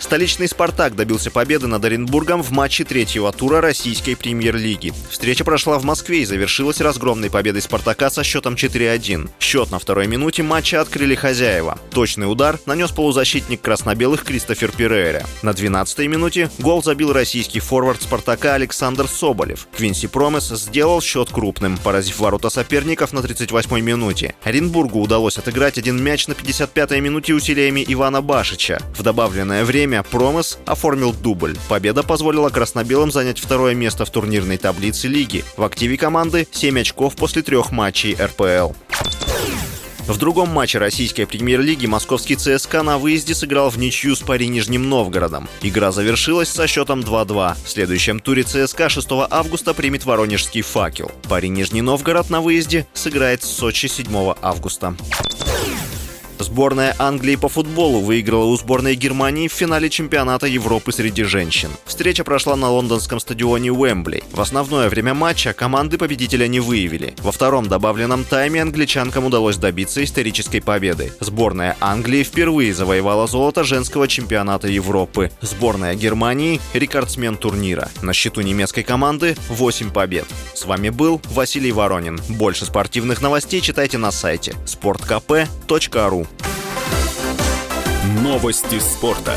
Столичный «Спартак» добился победы над Оренбургом в матче третьего тура российской премьер-лиги. Встреча прошла в Москве и завершилась разгромной победой «Спартака» со счетом 4-1. Счет на второй минуте матча открыли хозяева. Точный удар нанес полузащитник красно-белых Кристофер Перейра. На 12-й минуте гол забил российский форвард «Спартака» Александр Соболев. Квинси Промес сделал счет крупным, поразив ворота соперников на 38-й минуте. Оренбургу удалось отыграть один мяч на 55-й минуте усилиями Ивана Башича. В добавленное время Промес оформил дубль. Победа позволила красно-белым занять второе место в турнирной таблице лиги. В активе команды 7 очков после трех матчей РПЛ. В другом матче российской премьер-лиги московский ЦСКА на выезде сыграл в ничью с Пари Нижним Новгородом. Игра завершилась со счетом 2-2. В следующем туре ЦСКА 6 августа примет Воронежский факел. Пари Нижний Новгород на выезде сыграет с Сочи 7 августа. Сборная Англии по футболу выиграла у сборной Германии в финале чемпионата Европы среди женщин. Встреча прошла на лондонском стадионе Уэмбли. В основное время матча команды победителя не выявили. Во втором добавленном тайме англичанкам удалось добиться исторической победы. Сборная Англии впервые завоевала золото женского чемпионата Европы. Сборная Германии – рекордсмен турнира. На счету немецкой команды 8 побед. С вами был Василий Воронин. Больше спортивных новостей читайте на сайте sportkp.ru Новости спорта.